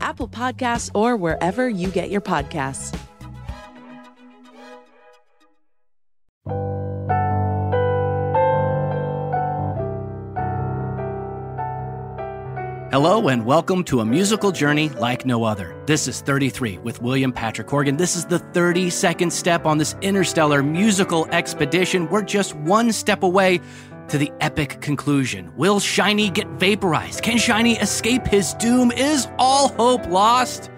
Apple Podcasts, or wherever you get your podcasts. Hello, and welcome to a musical journey like no other. This is 33 with William Patrick Corgan. This is the 32nd step on this interstellar musical expedition. We're just one step away to the epic conclusion. Will Shiny get vaporized? Can Shiny escape his doom? Is all hope lost?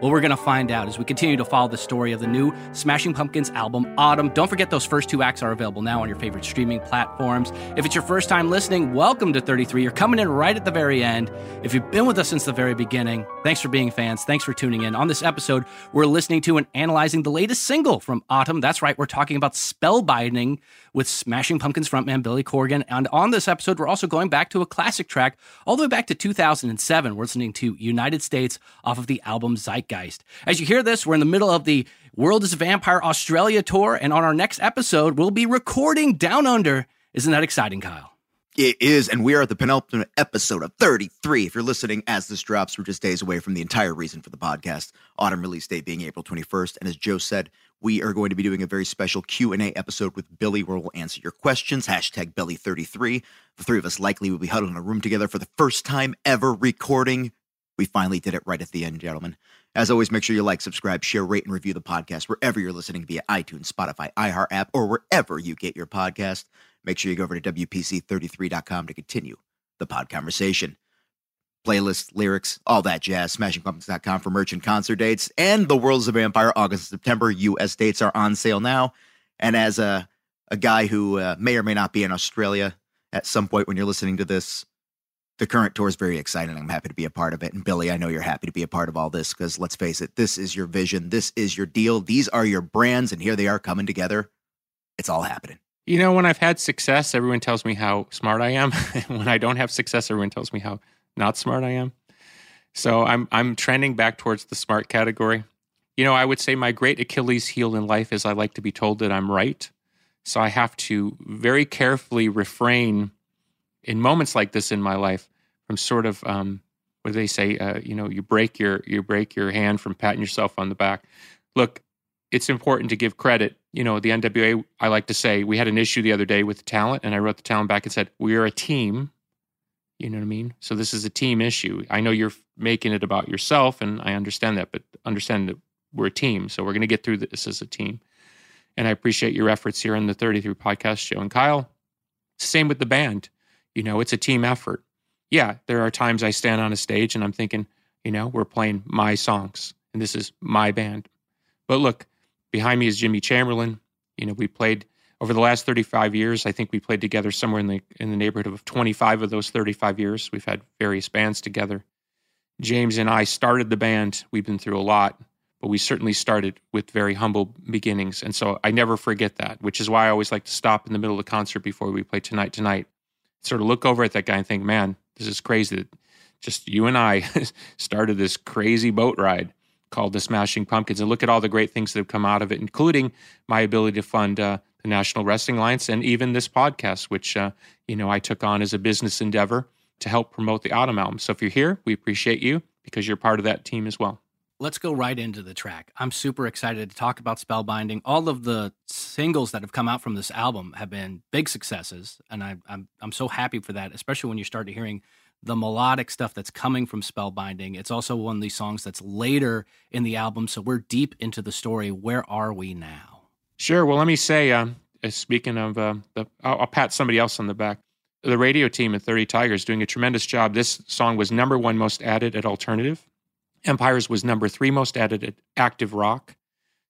Well, we're going to find out as we continue to follow the story of the new Smashing Pumpkins album, ATUM. Don't forget those first two acts are available now on your favorite streaming platforms. If it's your first time listening, welcome to 33. You're coming in right at the very end. If you've been with us since the very beginning, thanks for being fans. Thanks for tuning in. On this episode, we're listening to and analyzing the latest single from ATUM. That's right, we're talking about Spellbinding with Smashing Pumpkins frontman Billy Corgan. And on this episode, we're also going back to a classic track all the way back to 2007. We're listening to United States off of the album Zeitgeist. As you hear this, we're in the middle of the World is a Vampire Australia tour. And on our next episode, we'll be recording Down Under. Isn't that exciting, Kyle? It is, and we are at the penultimate episode of 33. If you're listening as this drops, we're just days away from the entire reason for the podcast, ATUM release date being April 21st. And as Joe said, we are going to be doing a very special Q&A episode with Billy where we'll answer your questions, hashtag Billy33. The three of us likely will be huddled in a room together for the first time ever recording. We finally did it right at the end, gentlemen. As always, make sure you like, subscribe, share, rate, and review the podcast wherever you're listening via iTunes, Spotify, iHeart app, or wherever you get your podcast. Make sure you go over to WPC33.com to continue the pod conversation. Playlists, lyrics, all that jazz. SmashingPumpkins.com for merch and concert dates. And The World's a Vampire, August September. US dates are on sale now. And as a, a guy who uh, may or may not be in Australia at some point when you're listening to this, the current tour is very exciting. I'm happy to be a part of it. And Billy, I know you're happy to be a part of all this because let's face it, this is your vision. This is your deal. These are your brands. And here they are coming together. It's all happening. You know, when I've had success, everyone tells me how smart I am. when I don't have success, everyone tells me how not smart I am. So I'm I'm trending back towards the smart category. You know, I would say my great Achilles heel in life is I like to be told that I'm right. So I have to very carefully refrain in moments like this in my life from sort of um, what do they say? Uh, you know, you break your you break your hand from patting yourself on the back. Look, it's important to give credit. You know, the NWA. I like to say we had an issue the other day with the talent, and I wrote the talent back and said we are a team. You know what I mean? So this is a team issue. I know you're making it about yourself, and I understand that, but understand that we're a team. So we're going to get through this as a team. And I appreciate your efforts here in the 33 podcast, Joe and Kyle. Same with the band. You know, it's a team effort. Yeah, there are times I stand on a stage and I'm thinking, you know, we're playing my songs and this is my band. But look, behind me is Jimmy Chamberlin. You know, we played over the last 35 years. I think we played together somewhere in the in the neighborhood of 25 of those 35 years. We've had various bands together. James and I started the band. We've been through a lot, but we certainly started with very humble beginnings. And so I never forget that, which is why I always like to stop in the middle of the concert before we play Tonight Tonight. Sort of look over at that guy and think, man, this is crazy that just you and I started this crazy boat ride called the Smashing Pumpkins, and look at all the great things that have come out of it, including my ability to fund uh, the National Wrestling Alliance and even this podcast, which uh, you know I took on as a business endeavor to help promote the ATUM album. So if you're here, we appreciate you because you're part of that team as well. Let's go right into the track. I'm super excited to talk about Spellbinding. All of the singles that have come out from this album have been big successes, and I, I'm I'm so happy for that, especially when you start to hearing the melodic stuff that's coming from Spellbinding. It's also one of these songs that's later in the album, so we're deep into the story. Where are we now? Sure. Well, let me say, um, speaking of uh, the, I'll, I'll, pat somebody else on the back. The radio team at 30 Tigers doing a tremendous job. This song was number one most added at alternative. Empires was number three most added active rock.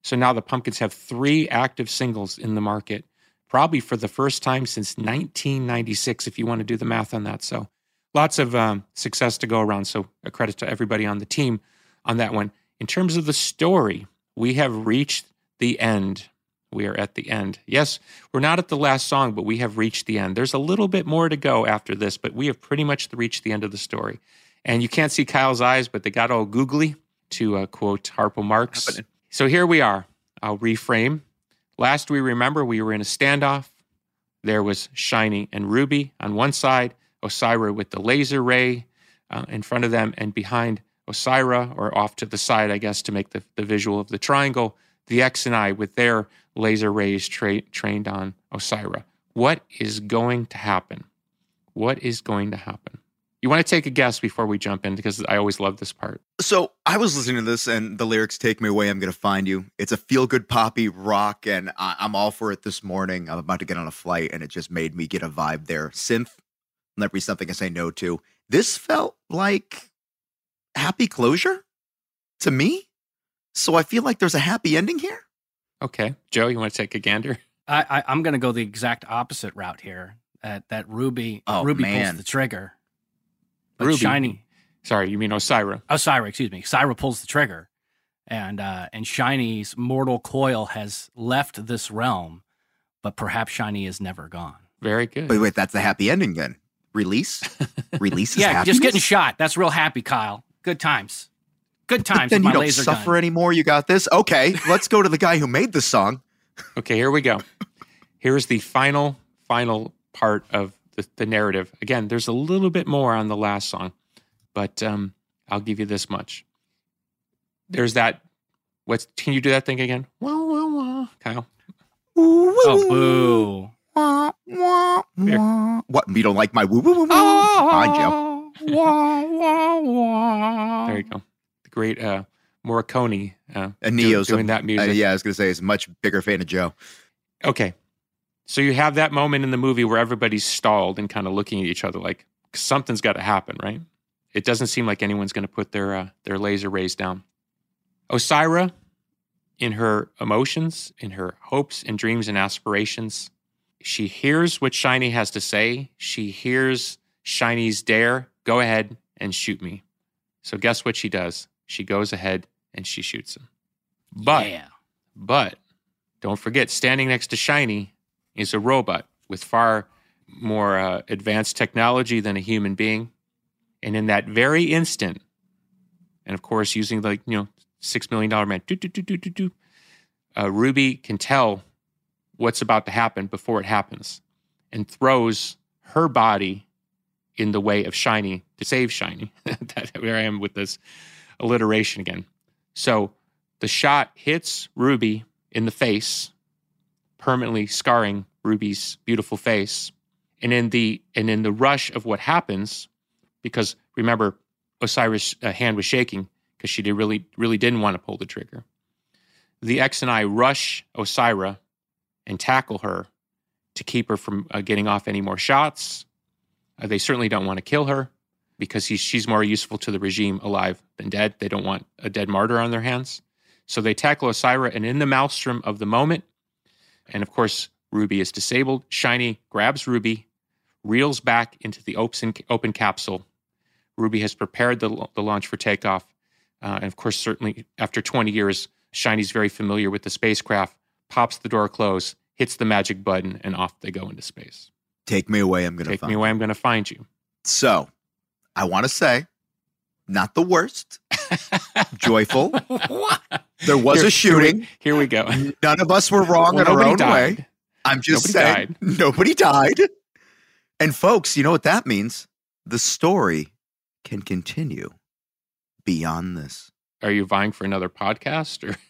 So now the Pumpkins have three active singles in the market, probably for the first time since 1996, if you want to do the math on that. So lots of um, success to go around. So a credit to everybody on the team on that one. In terms of the story, we have reached the end. We are at the end. Yes, we're not at the last song, but we have reached the end. There's a little bit more to go after this, but we have pretty much reached the end of the story. And you can't see Kyle's eyes, but they got all googly, to uh, quote Harpo Marx. So here we are. I'll reframe. Last we remember, we were in a standoff. There was Shiny and Ruby on one side, Osira with the laser ray uh, in front of them, and behind Osira, or off to the side, I guess, to make the, the visual of the triangle, the X and I with their laser rays tra- trained on Osira. What is going to happen? What is going to happen? You want to take a guess before we jump in because I always love this part. So I was listening to this and the lyrics take me away. I'm going to find you. It's a feel good poppy rock, and I- I'm all for it this morning. I'm about to get on a flight, and it just made me get a vibe there. Synth never be something I say no to. This felt like happy closure to me. So I feel like there's a happy ending here. Okay. Joe, you want to take a gander? I, I am going to go the exact opposite route here. That that Ruby oh, Ruby man. pulls the trigger. But Ruby. Shiny Sorry, you mean Osira. Osira, excuse me. Osira pulls the trigger. And uh and Shiny's mortal coil has left this realm, but perhaps Shiny is never gone. Very good. Wait, wait, that's the happy ending then. Release? Release yeah, happiness? just getting shot. That's real happy, Kyle. Good times. Good But times. then with you don't laser suffer gun. anymore. You got this. Okay, let's go to the guy who made the song. Okay, here we go. Here's the final, final part of the, the narrative. Again, there's a little bit more on the last song, but um, I'll give you this much. There's that. What's? Can you do that thing again? Wah, wah, wah. Kyle. Oh, boo. What? You don't like my woo woo woo woo? Fine, Joe. There you go. The great uh, Morricone. Uh, And Neo's doing a- that music. Uh, yeah, I was gonna say, is a much bigger fan of Joe. Okay. So you have that moment in the movie where everybody's stalled and kind of looking at each other like something's got to happen, right? It doesn't seem like anyone's going to put their uh, their laser rays down. Osira, in her emotions, in her hopes and dreams and aspirations, she hears what Shiny has to say. She hears Shiny's dare, go ahead and shoot me. So guess what she does? She goes ahead and she shoots him. But yeah. but don't forget, standing next to Shiny is a robot with far more uh, advanced technology than a human being. And in that very instant, and of course, using like, you know, $6 million man, doo, doo, doo, doo, doo, doo, uh, Ruby can tell what's about to happen before it happens and throws her body in the way of Shiny to save Shiny. that where I am with this alliteration again. So the shot hits Ruby in the face, permanently scarring Ruby's beautiful face. And in the and in the rush of what happens, because remember, Osiris' uh, hand was shaking because she did really really didn't want to pull the trigger. The X and I rush Osira and tackle her to keep her from uh, getting off any more shots. Uh, they certainly don't want to kill her because she's more useful to the regime alive than dead. They don't want a dead martyr on their hands. So they tackle Osira, and in the maelstrom of the moment, and of course, Ruby is disabled. Shiny grabs Ruby, reels back into the open, open capsule. Ruby has prepared the, the launch for takeoff. Uh, and of course, certainly after 20 years, Shiny's very familiar with the spacecraft, pops the door closed, hits the magic button, and off they go into space. Take me away. I'm going to take me away. I'm going to find you. So, I want to say, not the worst. Joyful. there was here, a shooting. Here we, here we, go. None of us were wrong well, in our own died. way. I'm just nobody saying, died. nobody died. And folks, you know what that means? The story can continue beyond this. Are you vying for another podcast or?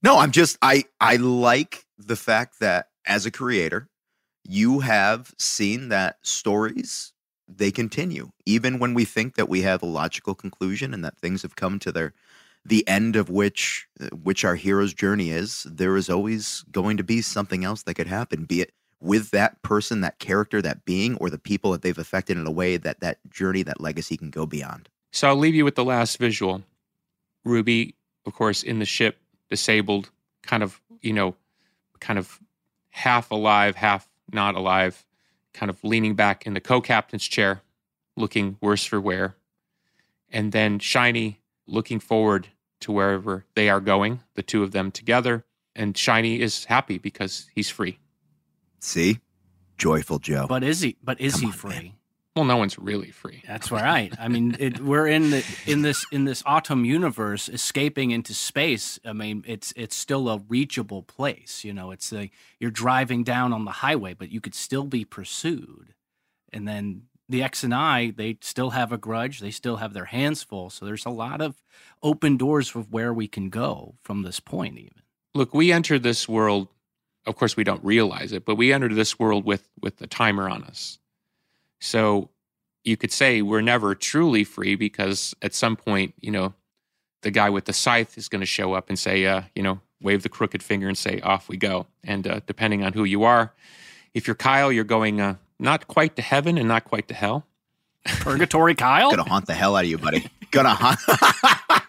No, I'm just I I like the fact that as a creator, you have seen that stories they continue even when we think that we have a logical conclusion and that things have come to their the end of which uh, which our hero's journey is there is always going to be something else that could happen be it with that person that character that being or the people that they've affected in a way that that journey that legacy can go beyond. So i'll leave you with the last visual. Ruby of course in the ship disabled kind of you know kind of half alive half not alive kind of leaning back in the co-captain's chair looking worse for wear. And then shiny looking forward to wherever they are going the two of them together. And shiny is happy because he's free. See? Joyful joe. But is he but is Come he on, free? Man. well no one's really free. That's right. I mean it, we're in the in this in this ATUM universe escaping into space. I mean it's it's still a reachable place you know it's a you're driving down on the highway but you could still be pursued. And then the x and i they still have a grudge they still have their hands full. So there's a lot of open doors of where we can go from this point even. Look we enter this world of course we don't realize it but we enter this world with with the timer on us. So you could say we're never truly free because at some point, you know, the guy with the scythe is going to show up and say, uh, you know, wave the crooked finger and say, off we go. And uh, depending on who you are, if you're Kyle, you're going uh, not quite to heaven and not quite to hell. Purgatory Kyle? gonna haunt the hell out of you, buddy. Gonna haunt.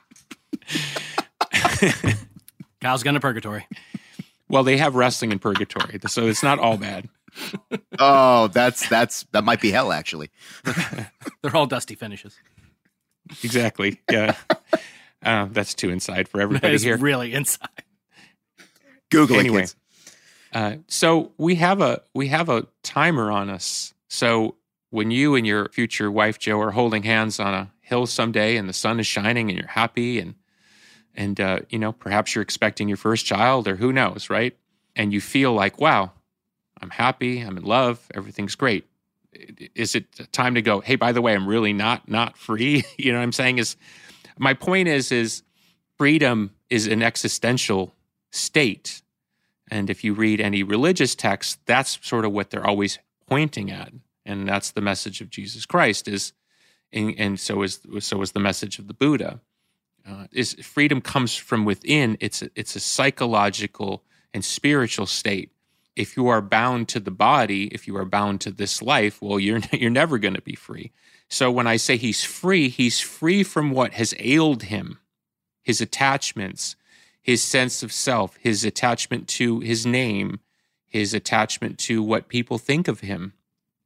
Kyle's going to purgatory. Well, they have wrestling in purgatory, so it's not all bad. oh, that's that's that might be hell actually. They're all dusty finishes. Exactly. Yeah. uh, that's too inside for everybody That is here. really inside. Google it, anyway, kids. Uh, so we have a we have a timer on us. So when you and your future wife Joe are holding hands on a hill someday, and the sun is shining, and you're happy, and and uh, you know perhaps you're expecting your first child, or who knows, right? And you feel like, wow, I'm happy, I'm in love, everything's great. Is it time to go? Hey, by the way, I'm really not not free. you know what I'm saying? Is my point is is freedom is an existential state. And if you read any religious text, that's sort of what they're always pointing at. And that's the message of Jesus Christ is and, and so is so is the message of the Buddha. Uh, is freedom comes from within. It's a, it's a psychological and spiritual state. If you are bound to the body, if you are bound to this life, well, you're you're never going to be free. So when I say he's free, he's free from what has ailed him, his attachments, his sense of self, his attachment to his name, his attachment to what people think of him.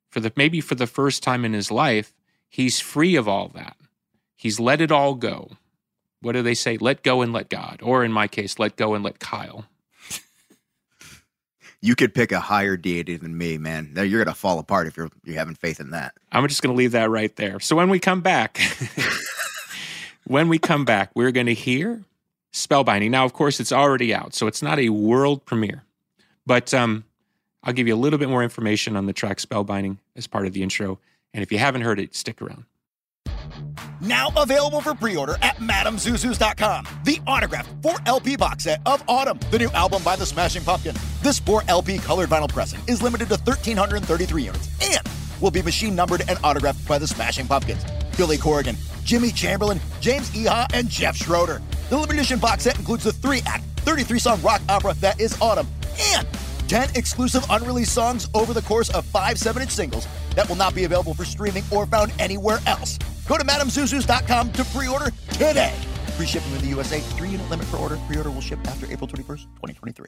For the maybe for the first time in his life, he's free of all that. He's let it all go. What do they say? Let go and let God. Or in my case, let go and let Kyle. You could pick a higher deity than me, man. Now you're gonna fall apart if you're you're having faith in that. I'm just going to leave that right there. So when we come back, when we come back, we're going to hear Spellbinding. Now, of course, it's already out, so it's not a world premiere, but um, I'll give you a little bit more information on the track Spellbinding as part of the intro, And if you haven't heard it, stick around. Now available for pre-order at MadameZuzus.com. The autographed 4 LP box set of ATUM, the new album by the Smashing Pumpkin. This 4 LP colored vinyl pressing is limited to 1,333 units and will be machine numbered and autographed by the Smashing Pumpkins. Billy Corgan, Jimmy Chamberlin, James Iha, and Jeff Schroeder. The limited edition box set includes the three-act, 33-song rock opera that is ATUM and 10 exclusive unreleased songs over the course of five 7-inch singles that will not be available for streaming or found anywhere else. Go to MadameZuzus.com to pre-order today. Free shipping in the USA. Three-unit limit per order. Pre-order will ship after April 21st, 2023.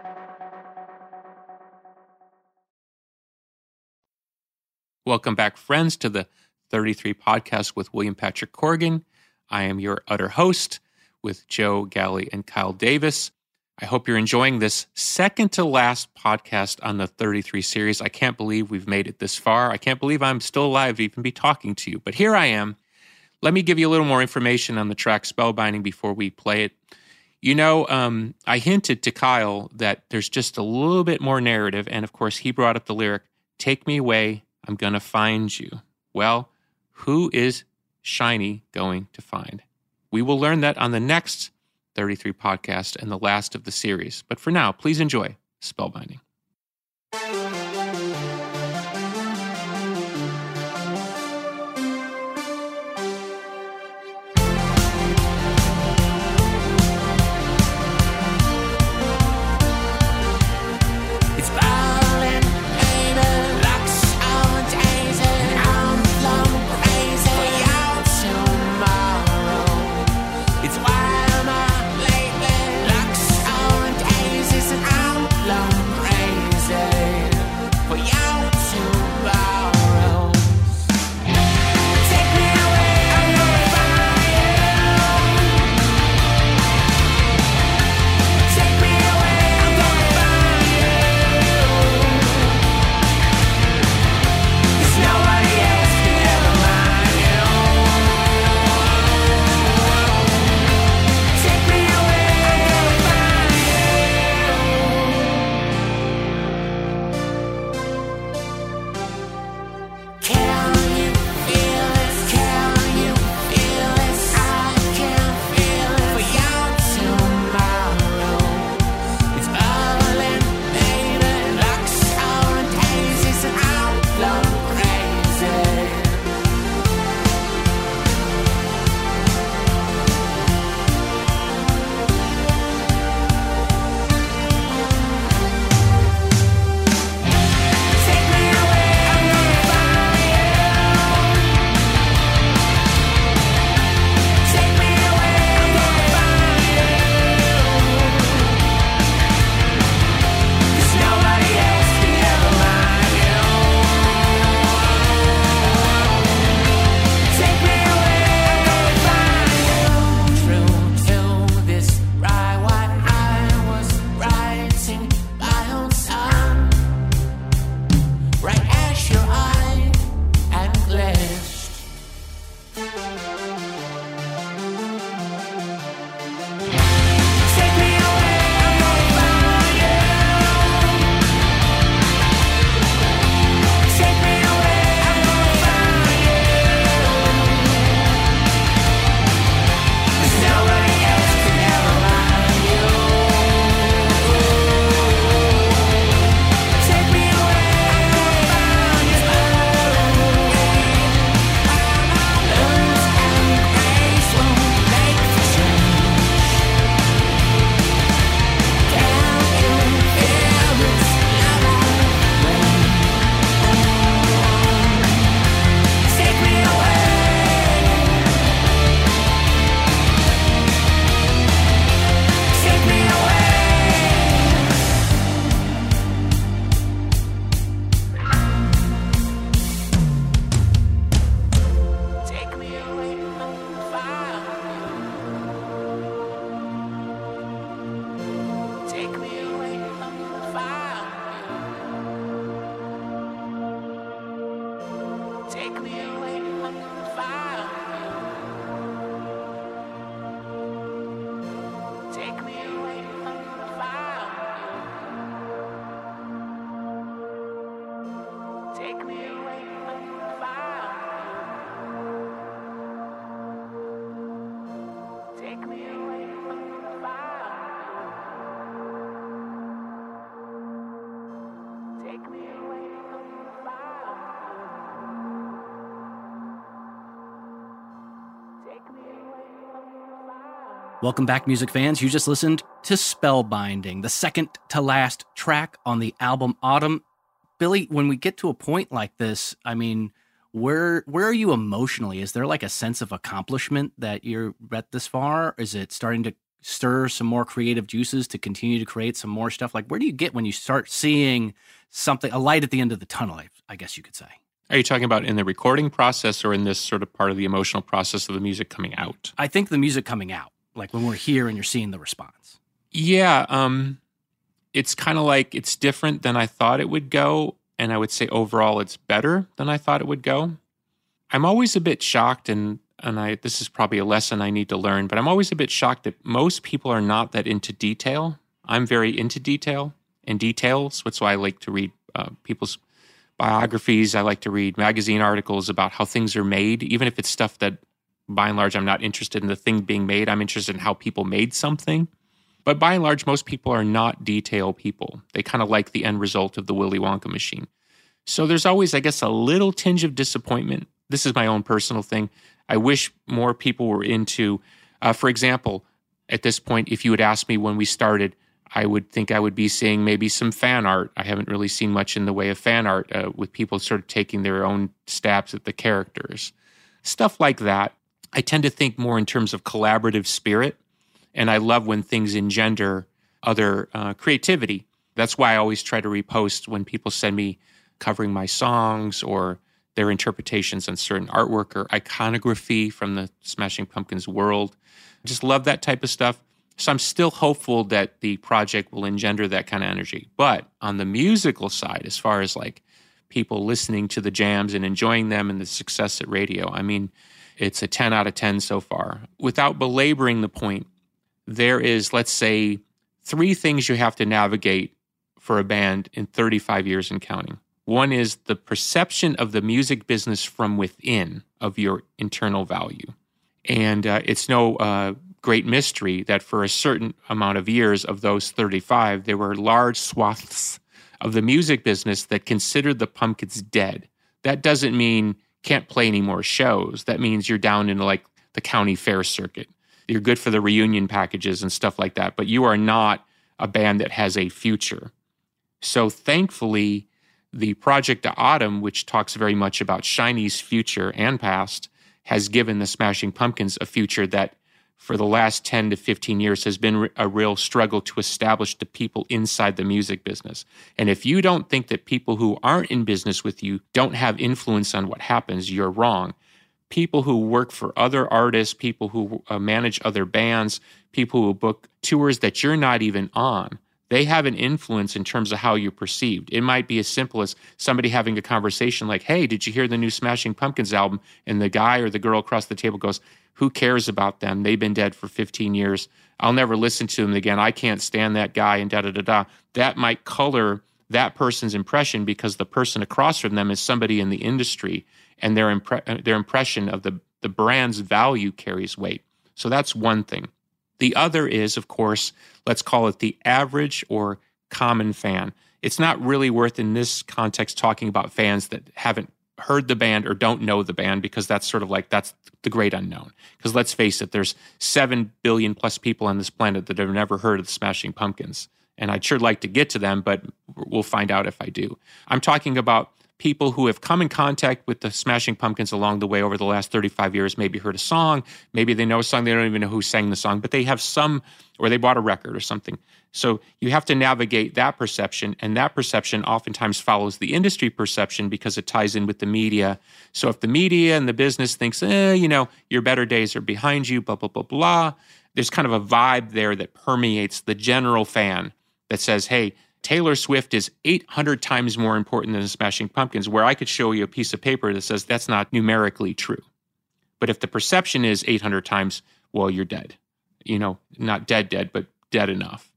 Welcome back, friends, to the 33 podcast with William Patrick Corgan. I am your utter host with Joe Galli and Kyle Davis. I hope you're enjoying this second to last podcast on the 33 series. I can't believe we've made it this far. I can't believe I'm still alive to even be talking to you, but here I am. Let me give you a little more information on the track Spellbinding before we play it. You know, um, I hinted to Kyle that there's just a little bit more narrative, and of course, he brought up the lyric, Take Me Away, I'm going to find you. Well, who is Shiny going to find? We will learn that on the next 33 podcast and the last of the series. But for now, please enjoy Spellbinding. Welcome back, music fans. You just listened to Spellbinding, the second to last track on the album ATUM. Billy, when we get to a point like this, I mean, where where are you emotionally? Is there like a sense of accomplishment that you're at this far? Is it starting to stir some more creative juices to continue to create some more stuff? Like, where do you get when you start seeing something, a light at the end of the tunnel? I, I guess you could say. Are you talking about in the recording process or in this sort of part of the emotional process of the music coming out? I think the music coming out, like when we're here and you're seeing the response. Yeah, um, it's kind of like it's different than I thought it would go, and I would say overall it's better than I thought it would go. I'm always a bit shocked, and and I this is probably a lesson I need to learn, but I'm always a bit shocked that most people are not that into detail. I'm very into detail and details. That's why I like to read uh, people's biographies. I like to read magazine articles about how things are made, even if it's stuff that by and large I'm not interested in the thing being made. I'm interested in how people made something. But by and large, most people are not detail people. They kind of like the end result of the Willy Wonka machine. So there's always, I guess, a little tinge of disappointment. This is my own personal thing. I wish more people were into, uh, for example, at this point, if you had asked me when we started, I would think I would be seeing maybe some fan art. I haven't really seen much in the way of fan art uh, with people sort of taking their own stabs at the characters. Stuff like that. I tend to think more in terms of collaborative spirit. And I love when things engender other uh, creativity. That's why I always try to repost when people send me covering my songs or their interpretations on certain artwork or iconography from the Smashing Pumpkins world. I just love that type of stuff. So I'm still hopeful that the project will engender that kind of energy. But on the musical side, as far as like people listening to the jams and enjoying them and the success at radio, I mean, it's a 10 out of 10 so far. Without belaboring the point, there is, let's say, three things you have to navigate for a band in 35 years and counting. One is the perception of the music business from within of your internal value. And uh, it's no uh, great mystery that for a certain amount of years of those 35, there were large swaths of the music business that considered the Pumpkins dead. That doesn't mean can't play any more shows. That means you're down in like the county fair circuit. You're good for the reunion packages and stuff like that, but you are not a band that has a future. So thankfully, the project ATUM, which talks very much about Shiny's future and past, has given the Smashing Pumpkins a future that for the last 10 to 15 years has been a real struggle to establish the people inside the music business. And if you don't think that people who aren't in business with you don't have influence on what happens, you're wrong. People who work for other artists, people who uh, manage other bands, people who book tours that you're not even on, they have an influence in terms of how you're perceived. It might be as simple as somebody having a conversation like, Hey, did you hear the new Smashing Pumpkins album? And the guy or the girl across the table goes, Who cares about them? They've been dead for 15 years. I'll never listen to them again. I can't stand that guy and da da da da. That might color that person's impression because the person across from them is somebody in the industry and their, impre- uh, their impression of the, the brand's value carries weight. So that's one thing. The other is, of course, let's call it the average or common fan. It's not really worth in this context talking about fans that haven't heard the band or don't know the band because that's sort of like that's the great unknown. Because let's face it, there's 7 billion plus people on this planet that have never heard of the Smashing Pumpkins. And I'd sure like to get to them, but we'll find out if I do. I'm talking about people who have come in contact with the Smashing Pumpkins along the way over the last 35 years, maybe heard a song, maybe they know a song, they don't even know who sang the song, but they have some, or they bought a record or something. So you have to navigate that perception, and that perception oftentimes follows the industry perception because it ties in with the media. So if the media and the business thinks, eh, you know, your better days are behind you, blah, blah, blah, blah, there's kind of a vibe there that permeates the general fan that says, hey, Taylor Swift is 800 times more important than the Smashing Pumpkins, where I could show you a piece of paper that says that's not numerically true. But if the perception is 800 times, well, you're dead. You know, not dead, dead, but dead enough.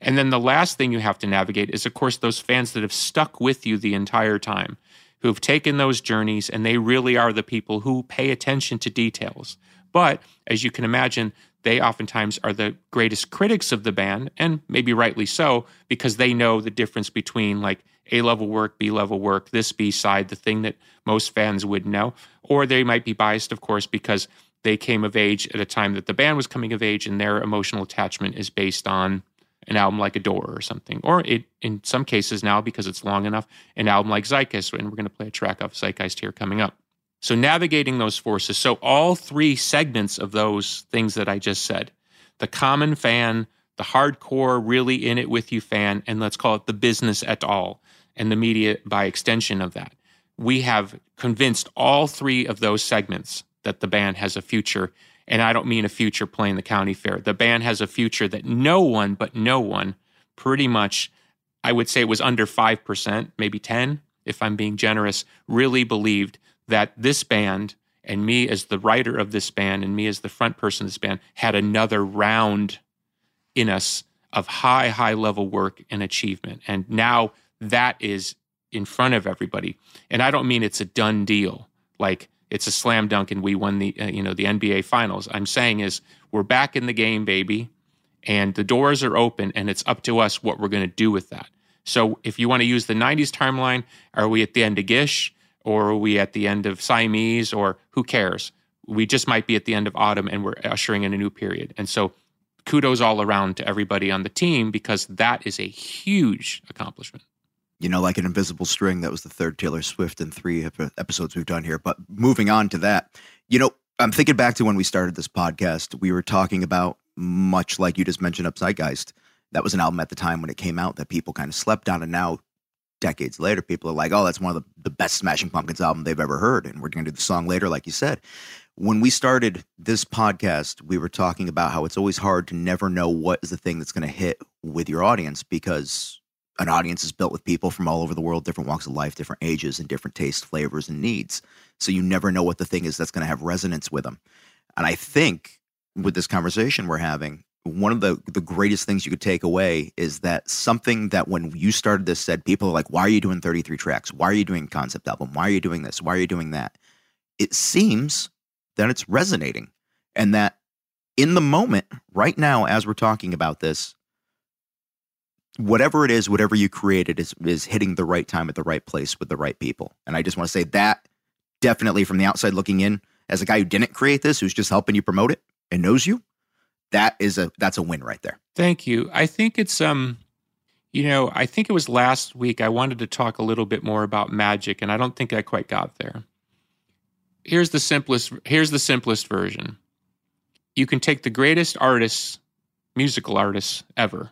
And then the last thing you have to navigate is, of course, those fans that have stuck with you the entire time, who've taken those journeys, and they really are the people who pay attention to details. But as you can imagine, they oftentimes are the greatest critics of the band, and maybe rightly so, because they know the difference between like A level work, B level work, this B side, the thing that most fans would know. Or they might be biased, of course, because they came of age at a time that the band was coming of age and their emotional attachment is based on an album like Adore or something. Or it, in some cases now, because it's long enough, an album like Zeitgeist. And we're going to play a track off Zeitgeist here coming up. So navigating those forces. So all three segments of those things that I just said, the common fan, the hardcore, really in it with you fan, and let's call it the business at all, and the media by extension of that. We have convinced all three of those segments that the band has a future. And I don't mean a future playing the county fair. The band has a future that no one, but no one, pretty much, I would say it was under 5%, maybe 10, if I'm being generous, really believed that this band and me as the writer of this band and me as the front person of this band had another round in us of high, high level work and achievement. And now that is in front of everybody. And I don't mean it's a done deal, like it's a slam dunk and we won the uh, you know the NBA finals. I'm saying is we're back in the game, baby, and the doors are open and it's up to us what we're going to do with that. So if you want to use the 90s timeline, are we at the end of Gish or are we at the end of Siamese or who cares? We just might be at the end of ATUM and we're ushering in a new period. And so kudos all around to everybody on the team because that is a huge accomplishment. You know, like an invisible string. That was the third Taylor Swift in three episodes we've done here. But moving on to that, you know, I'm thinking back to when we started this podcast. We were talking about much like you just mentioned, up Zeitgeist. That was an album at the time when it came out that people kind of slept on, and now decades later, people are like, "Oh, that's one of the, the best Smashing Pumpkins album they've ever heard," and we're going to do the song later, like you said. When we started this podcast, we were talking about how it's always hard to never know what is the thing that's going to hit with your audience because an audience is built with people from all over the world, different walks of life, different ages, and different tastes, flavors, and needs. So you never know what the thing is that's going to have resonance with them. And I think with this conversation we're having, one of the the greatest things you could take away is that something that when you started this said people are like, why are you doing 33 tracks? Why are you doing concept album? Why are you doing this? Why are you doing that? It seems that it's resonating and that in the moment, right now, as we're talking about this, whatever it is, whatever you created is is hitting the right time at the right place with the right people. And I just want to say that definitely from the outside looking in, as a guy who didn't create this, who's just helping you promote it and knows you, that is a that's a win right there. Thank you. I think it's um you know, I think it was last week I wanted to talk a little bit more about magic and I don't think I quite got there. Here's the simplest here's the simplest version. You can take the greatest artists, musical artists ever.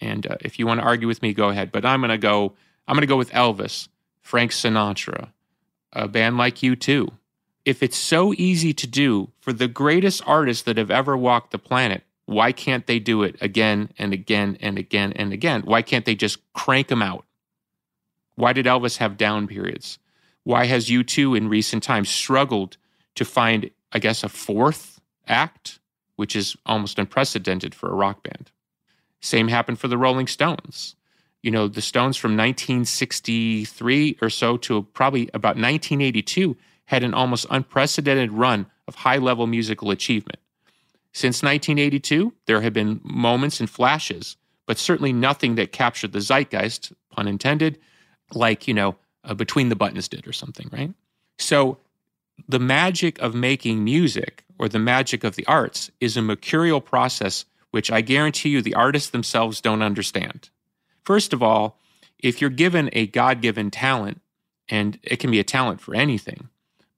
And uh, if you want to argue with me, go ahead, but I'm going to go I'm going to go with Elvis, Frank Sinatra, a band like U2. If it's so easy to do for the greatest artists that have ever walked the planet, why can't they do it again and again and again and again? Why can't they just crank them out? Why did Elvis have down periods? Why has U2 in recent times struggled to find, I guess, a fourth act, which is almost unprecedented for a rock band? Same happened for the Rolling Stones. You know, the Stones from 1963 or so to probably about 1982 had an almost unprecedented run of high level musical achievement. Since 1982, there have been moments and flashes, but certainly nothing that captured the zeitgeist, pun intended, like, you know, uh, Between the Buttons did or something, right? So the magic of making music or the magic of the arts is a mercurial process which I guarantee you the artists themselves don't understand. First of all, if you're given a God given talent, and it can be a talent for anything,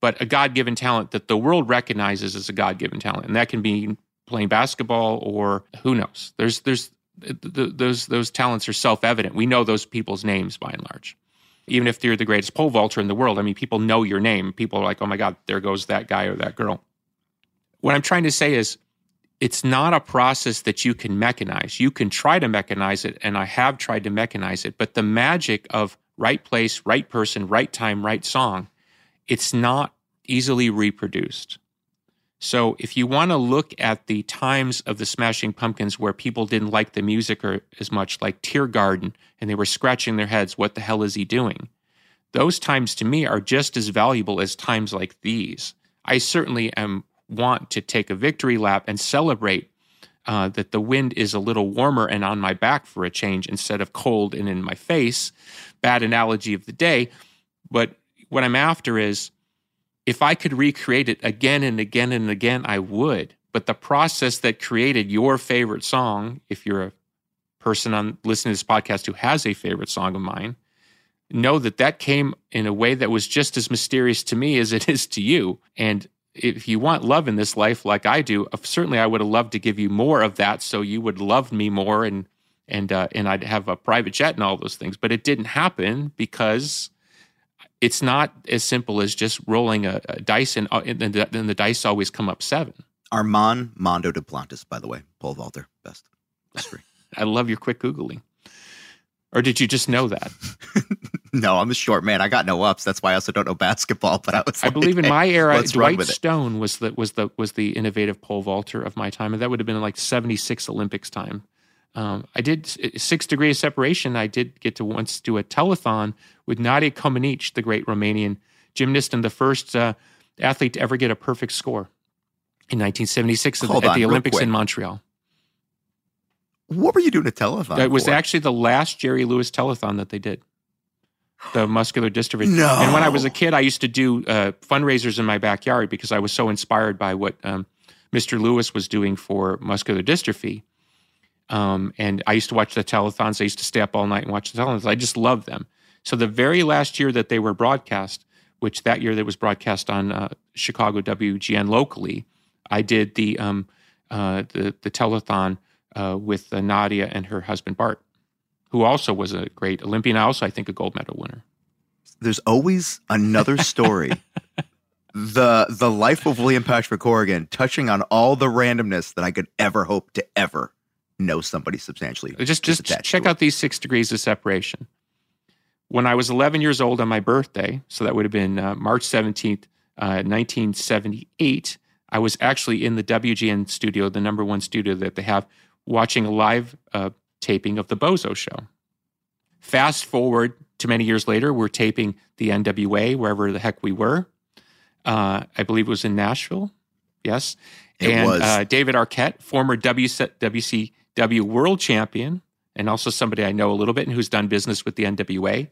but a God given talent that the world recognizes as a God given talent, and that can be playing basketball or who knows. There's there's th- th- those those talents are self evident. We know those people's names by and large. Even if you're the greatest pole vaulter in the world, I mean, people know your name. People are like, "Oh my God, there goes that guy or that girl." What I'm trying to say is, it's not a process that you can mechanize. You can try to mechanize it, and I have tried to mechanize it, but the magic of right place, right person, right time, right song, it's not easily reproduced. So if you want to look at the times of the Smashing Pumpkins where people didn't like the music or as much, like Teargarden, and they were scratching their heads, what the hell is he doing? Those times to me are just as valuable as times like these. I certainly am want to take a victory lap and celebrate uh, that the wind is a little warmer and on my back for a change instead of cold and in my face. Bad analogy of the day. But what I'm after is if I could recreate it again and again and again, I would. But the process that created your favorite song, if you're a person on listening to this podcast who has a favorite song of mine, know that that came in a way that was just as mysterious to me as it is to you. And if you want love in this life like I do, uh, certainly I would have loved to give you more of that so you would love me more and and uh, and I'd have a private jet and all those things. But it didn't happen because it's not as simple as just rolling a, a dice and, uh, and then the, then the dice always come up seven. Armand Mondo Duplantis, by the way, pole vaulter, best. I love your quick googling. Or did you just know that? no, I'm a short man. I got no ups. That's why I also don't know basketball. But I was. I like, believe in hey, my era, Dwight. Stone was the was the was the innovative pole vaulter of my time, and that would have been like '76 Olympics time. Um, I did six degrees of separation. I did get to once do a telethon with Nadia Comaneci, the great Romanian gymnast and the first uh, athlete to ever get a perfect score in 1976 at the- Hold at on, the Olympics in Montreal. What were you doing a telethon? It was for? actually the last Jerry Lewis telethon that they did. The muscular dystrophy. No. And when I was a kid, I used to do uh, fundraisers in my backyard because I was so inspired by what um, Mr. Lewis was doing for muscular dystrophy. Um, and I used to watch the telethons. I used to stay up all night and watch the telethons. I just loved them. So the very last year that they were broadcast, which that year that was broadcast on uh, Chicago WGN locally, I did the um, uh, the the telethon uh, with uh, Nadia and her husband Bart, who also was a great Olympian, also I think a gold medal winner. There's always another story. the The life of William Patrick Corgan, touching on all the randomness that I could ever hope to ever know somebody substantially. Just just check out these six degrees of separation. When I was 11 years old on my birthday, so that would have been uh, March 17th, uh, 1978, I was actually in the WGN studio, the number one studio that they have, watching a live uh, taping of the Bozo Show. Fast forward to many years later, we're taping the NWA wherever the heck we were. Uh, I believe it was in Nashville. Yes. It and. Uh, David Arquette, former WC, WCW world champion, and also somebody I know a little bit and who's done business with the NWA,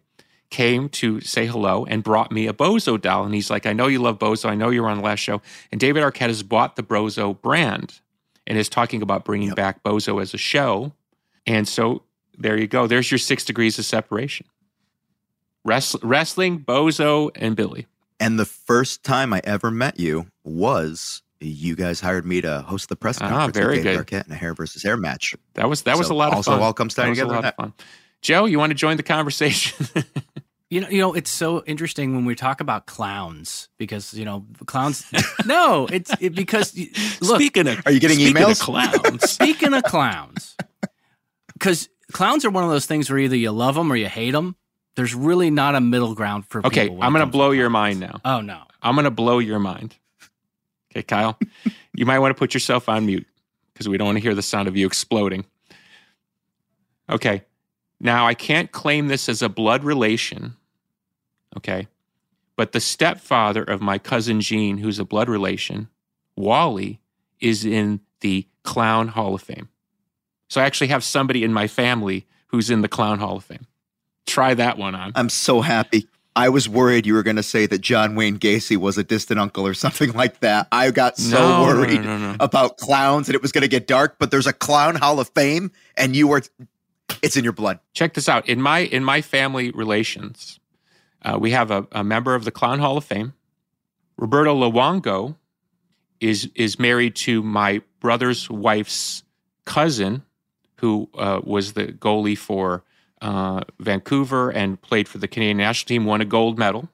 came to say hello and brought me a Bozo doll. And he's like, I know you love Bozo. I know you were on the last show. And David Arquette has bought the Bozo brand and is talking about bringing back Bozo as a show. And so there you go. There's your six degrees of separation. Wrest- wrestling, Bozo, and Billy. And the first time I ever met you was you guys hired me to host the press conference. Ah, conference very with David good. Arquette in a hair versus hair match. That was that was So a lot of also fun. all comes That down was together A lot of fun. Joe, you want to join the conversation? You know, you know, it's so interesting when we talk about clowns because you know clowns. no, it's it, because look. Speaking of- Are you getting speaking of emails? clowns. speaking of clowns, because clowns are one of those things where either you love them or you hate them. There's really not a middle ground for okay, people. I'm going to blow your mind now. Oh no. I'm going to blow your mind. Okay, Kyle, you might want to put yourself on mute because we don't want to hear the sound of you exploding. Okay, now I can't claim this as a blood relation. Okay, but the stepfather of my cousin Gene, who's a blood relation, Wally, is in the Clown Hall of Fame. So I actually have somebody in my family who's in the Clown Hall of Fame. Try that one on. I'm so happy. I was worried you were going to say that John Wayne Gacy was a distant uncle or something like that. I got so No, worried no, no. about clowns and it was going to get dark, but there's a clown hall of fame and you were it's in your blood. check this out in my in my family relations uh, we have a, a member of the clown hall of fame roberto luongo is is married to my brother's wife's cousin who uh, was the goalie for uh, vancouver and played for the canadian national team won a gold medal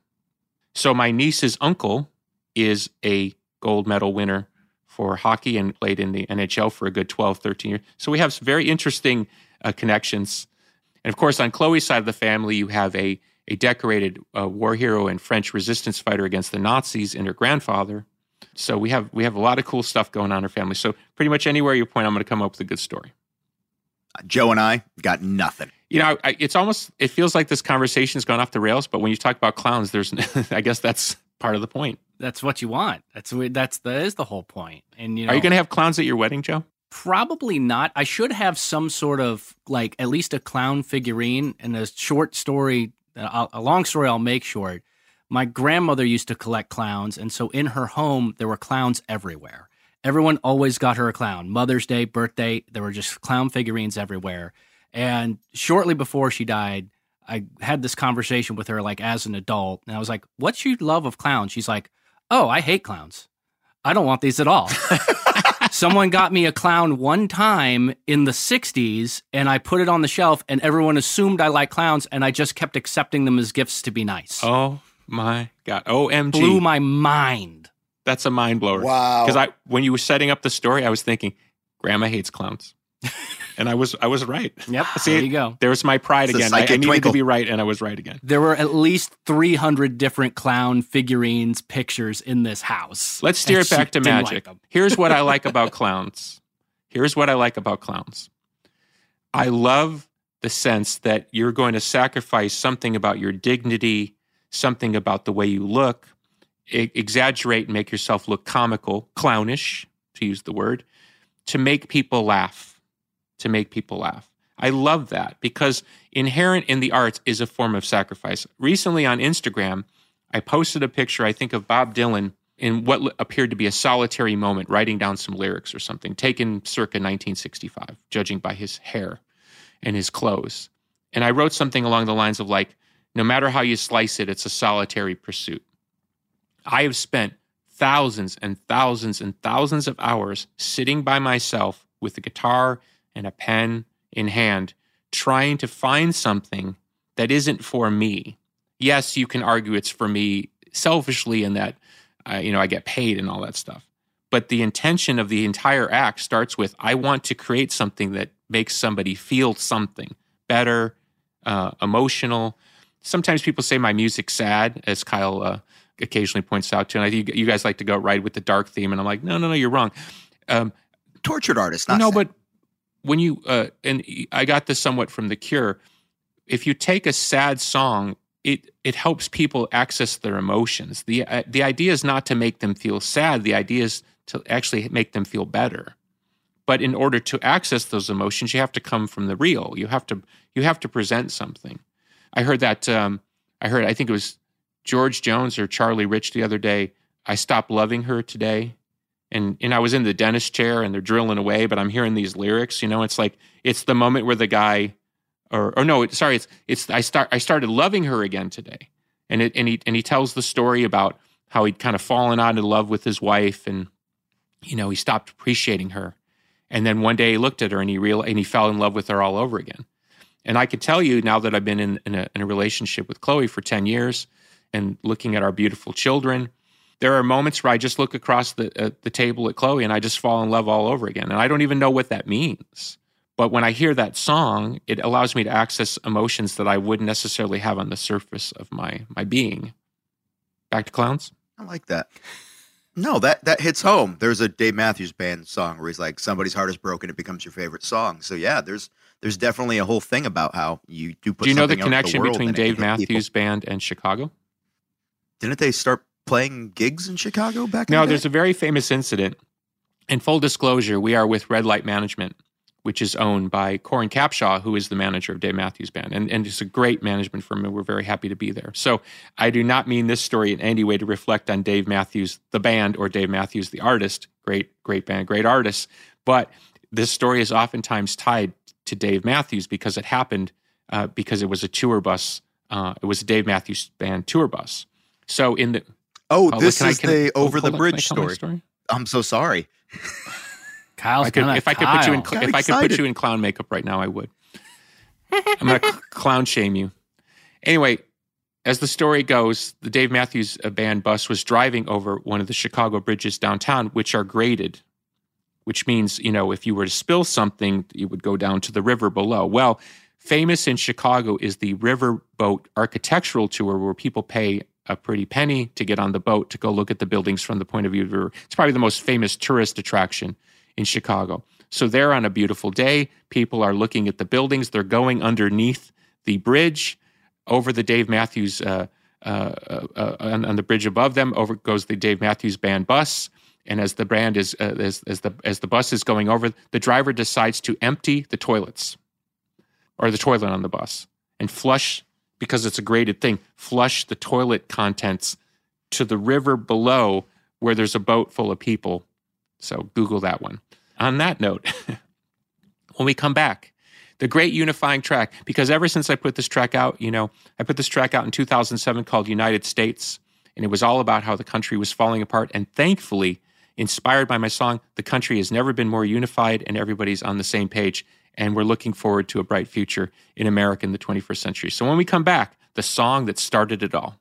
so my niece's uncle is a gold medal winner for hockey and played in the nhl for a good 12 13 years so we have some very interesting uh, connections and of course, on Chloe's side of the family, you have a, a decorated uh, war hero and French resistance fighter against the Nazis and her grandfather. So we have we have a lot of cool stuff going on in our family. So pretty much anywhere you point, I'm going to come up with a good story. Joe and I got nothing. You know, I, it's almost it feels like this conversation's gone off the rails. But when you talk about clowns, there's I guess that's part of the point. That's what you want. That's that's that is the whole point. And you know, Are you going to have clowns at your wedding, Joe? Probably not. I should have some sort of like at least a clown figurine and a short story, a, a long story I'll make short. My grandmother used to collect clowns, and so in her home there were clowns everywhere. Everyone always got her a clown. Mother's Day, birthday, there were just clown figurines everywhere. And shortly before she died, I had this conversation with her like as an adult, and I was like, "What's your love of clowns?" She's like, "Oh, I hate clowns. I don't want these at all." Someone got me a clown one time in the 60s and I put it on the shelf and everyone assumed I like clowns and I just kept accepting them as gifts to be nice. Oh my god! Omg! Blew my mind. That's a mind blower. Wow. Because I, when you were setting up the story, I was thinking, Grandma hates clowns, and I was, I was right. Yep. See, there you go. There was my pride It's again. I, I needed twinkle. to be right, and I was right again. There were at least 300 different clown figurines, pictures in this house. Let's steer it back to didn't like magic. Here's what I like about clowns. Here's what I like about clowns. I love the sense that you're going to sacrifice something about your dignity, something about the way you look, exaggerate and make yourself look comical, clownish, to use the word, to make people laugh, to make people laugh. I love that because inherent in the arts is a form of sacrifice. Recently on Instagram, I posted a picture, I think, of Bob Dylan in what appeared to be a solitary moment, writing down some lyrics or something, taken circa 1965, judging by his hair and his clothes. And I wrote something along the lines of like, no matter how you slice it, it's a solitary pursuit. I have spent thousands and thousands and thousands of hours sitting by myself with a guitar and a pen in hand, trying to find something that isn't for me. Yes, you can argue it's for me selfishly in that, uh, you know, I get paid and all that stuff. But the intention of the entire act starts with I want to create something that makes somebody feel something better, uh, emotional. Sometimes people say my music's sad, as Kyle uh, occasionally points out to, And I think you guys like to go right with the dark theme, and I'm like, no, no, no, you're wrong. Um, Tortured artist, not no, sad. but when you uh, and I got this somewhat from The Cure. If you take a sad song, it it helps people access their emotions. the uh, The idea is not to make them feel sad. The idea is to actually make them feel better. But in order to access those emotions, you have to come from the real. You have to you have to present something. I heard that. Um, I heard. I think it was George Jones or Charlie Rich the other day. I stopped loving her today, and and I was in the dentist chair and they're drilling away, but I'm hearing these lyrics. You know, it's like it's the moment where the guy, or or no, sorry, it's it's I start I started loving her again today, and it and he and he tells the story about how he'd kind of fallen out of love with his wife, and you know he stopped appreciating her, and then one day he looked at her and he real and he fell in love with her all over again. And I can tell you now that I've been in, in, a, in a relationship with Chloe for 10 years and looking at our beautiful children, there are moments where I just look across the, uh, the table at Chloe and I just fall in love all over again. And I don't even know what that means. But when I hear that song, it allows me to access emotions that I wouldn't necessarily have on the surface of my, my being. Back to clowns? I like that. No, that that hits home. There's a Dave Matthews Band song where he's like, "Somebody's heart is broken; it becomes your favorite song." So yeah, there's there's definitely a whole thing about how you do. Put Do you know the something out in connection world between Dave hit people. Matthews Band and Chicago? Didn't they start playing gigs in Chicago back? No, the there's a very famous incident. In full disclosure, we are with Red Light Management, which is owned by Coran Capshaw, who is the manager of Dave Matthews Band. And, and it's a great management firm, and we're very happy to be there. So I do not mean this story in any way to reflect on Dave Matthews, the band, or Dave Matthews, the artist. Great, great band, great artist. But this story is oftentimes tied to Dave Matthews because it happened uh, because it was a tour bus. Uh, it was a Dave Matthews Band tour bus. So in the Oh, Oh, this is can I- the over the hold on, can I bridge story. story? I'm so sorry. Kyle's I could, if I could put you in, Kyle. if I could put you in clown makeup right now, I would. I'm gonna clown shame you. Anyway, as the story goes, the Dave Matthews uh, Band bus was driving over one of the Chicago bridges downtown, which are graded, which means you know if you were to spill something, you would go down to the river below. Well, famous in Chicago is the riverboat architectural tour, where people pay a pretty penny to get on the boat to go look at the buildings from the point of view of. It's probably the most famous tourist attraction in Chicago. So there on a beautiful day, people are looking at the buildings. They're going underneath the bridge over the Dave Matthews uh, uh, uh, uh, on, on the bridge above them. Over goes the Dave Matthews Band bus, and as the brand is uh, as, as the as the bus is going over, the driver decides to empty the toilets or the toilet on the bus and flush because it's a graded thing. Flush the toilet contents to the river below where there's a boat full of people. So Google that one. On that note, when we come back, the great unifying track, because ever since I put this track out, you know, I put this track out in 2007 called United States, and it was all about how the country was falling apart. And thankfully, inspired by my song, the country has never been more unified and everybody's on the same page. And we're looking forward to a bright future in America in the 21st century. So when we come back, the song that started it all.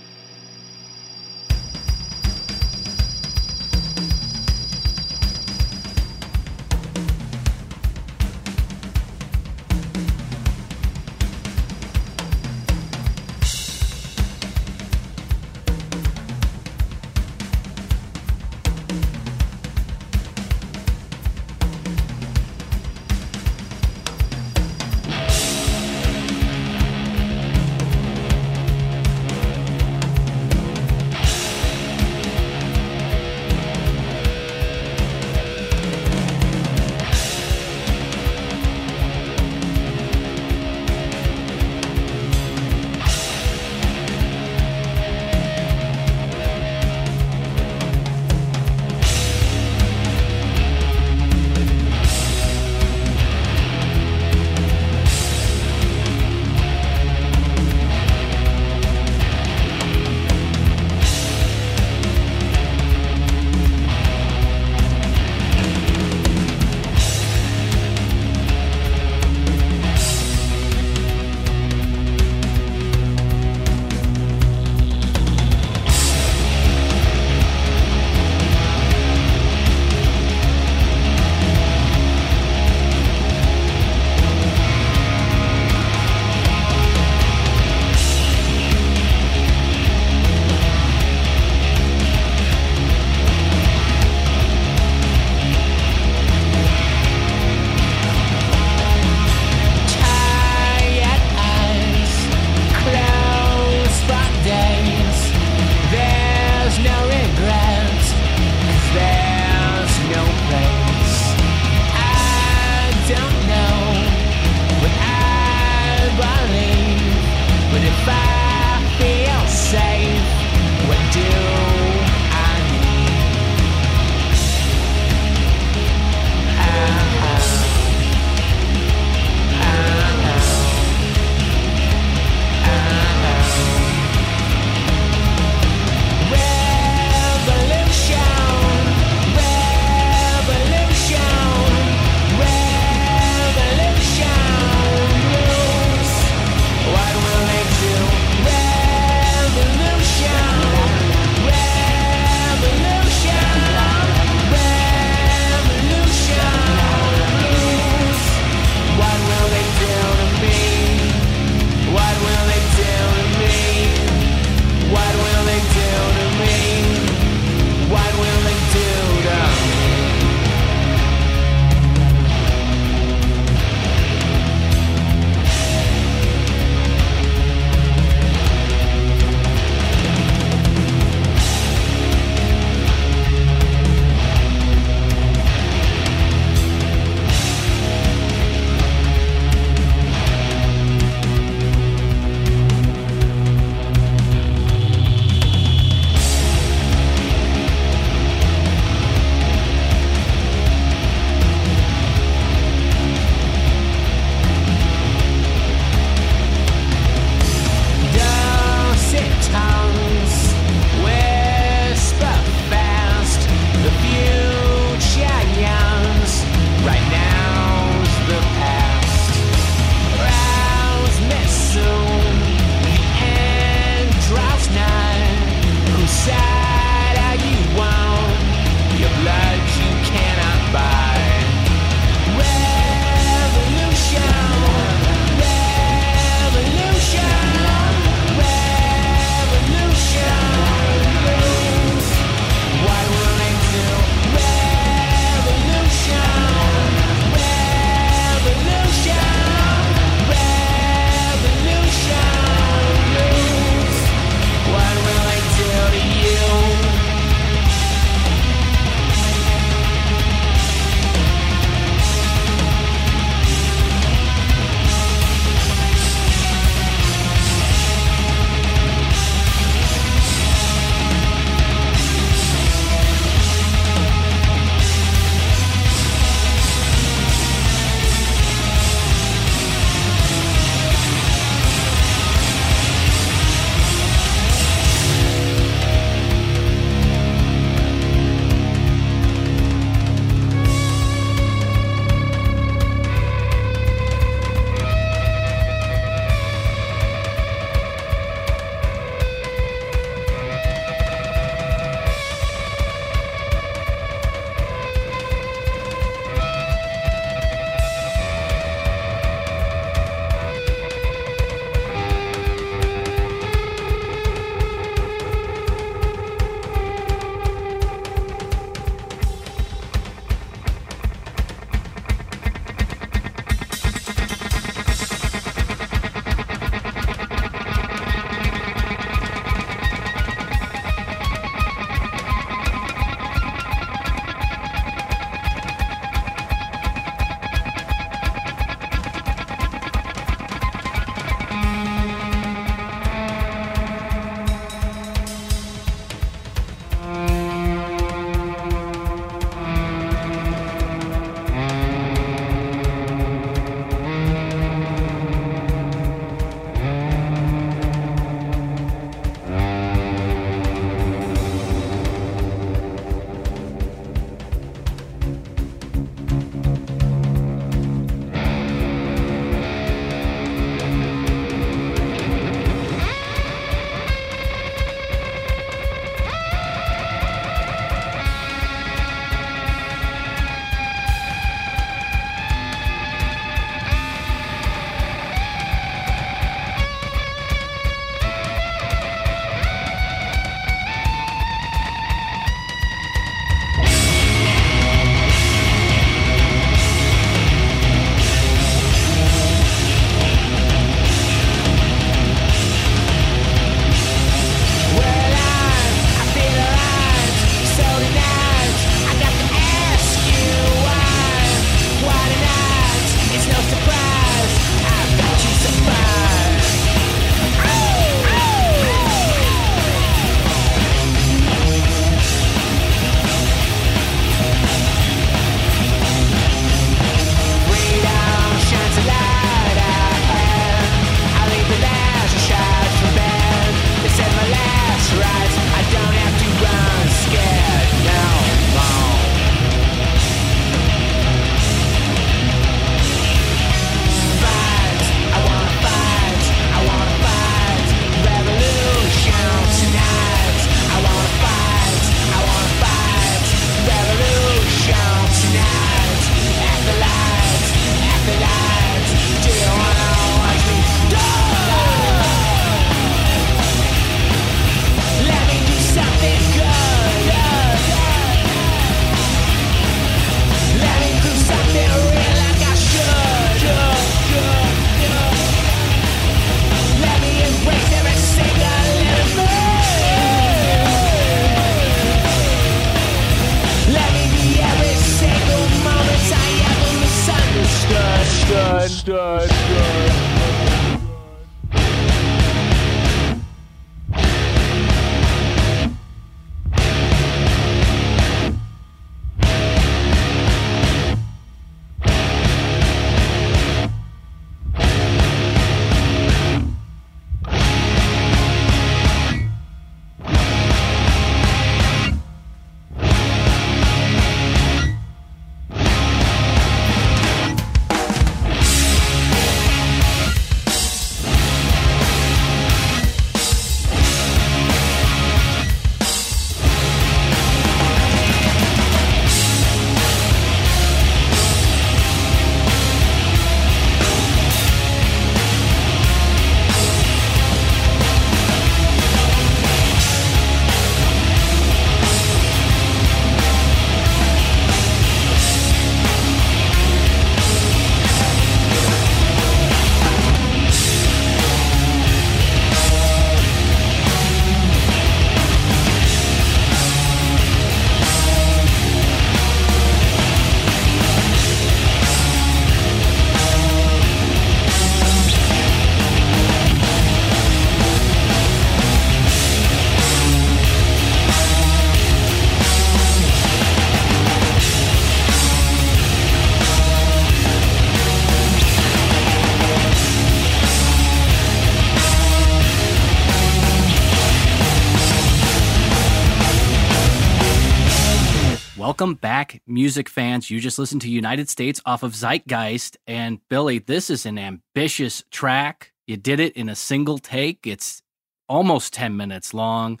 Music fans. You just listened to United States off of Zeitgeist. And Billy, this is an ambitious track. You did it in a single take. It's almost 10 minutes long.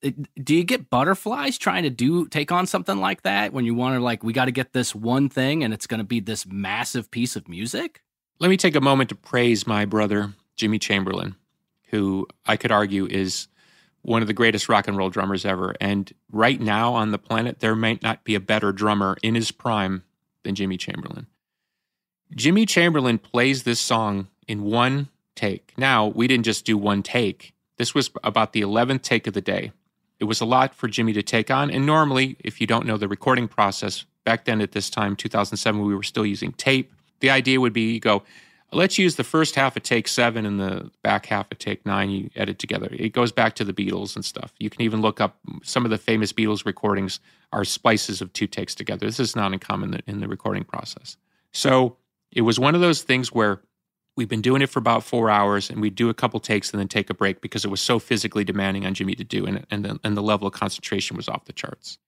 It- do you get butterflies trying to do take on something like that when you want to like we got to get this one thing and it's going to be this massive piece of music? Let me take a moment to praise my brother, Jimmy Chamberlin, who I could argue is one of the greatest rock and roll drummers ever. And right now on the planet, there might not be a better drummer in his prime than Jimmy Chamberlin. Jimmy Chamberlin plays this song in one take. Now, we didn't just do one take, this was about the 11th take of the day. It was a lot for Jimmy to take on. And normally, if you don't know the recording process, back then at this time, 2007, we were still using tape. The idea would be you go, let's use the first half of take seven and the back half of take nine. You edit together. It goes back to the Beatles and stuff. You can even look up some of the famous Beatles recordings are splices of two takes together. This is not uncommon in the, in the recording process. So it was one of those things where we've been doing it for about four hours and we'd do a couple takes and then take a break because it was so physically demanding on Jimmy to do and, and, the, and the level of concentration was off the charts.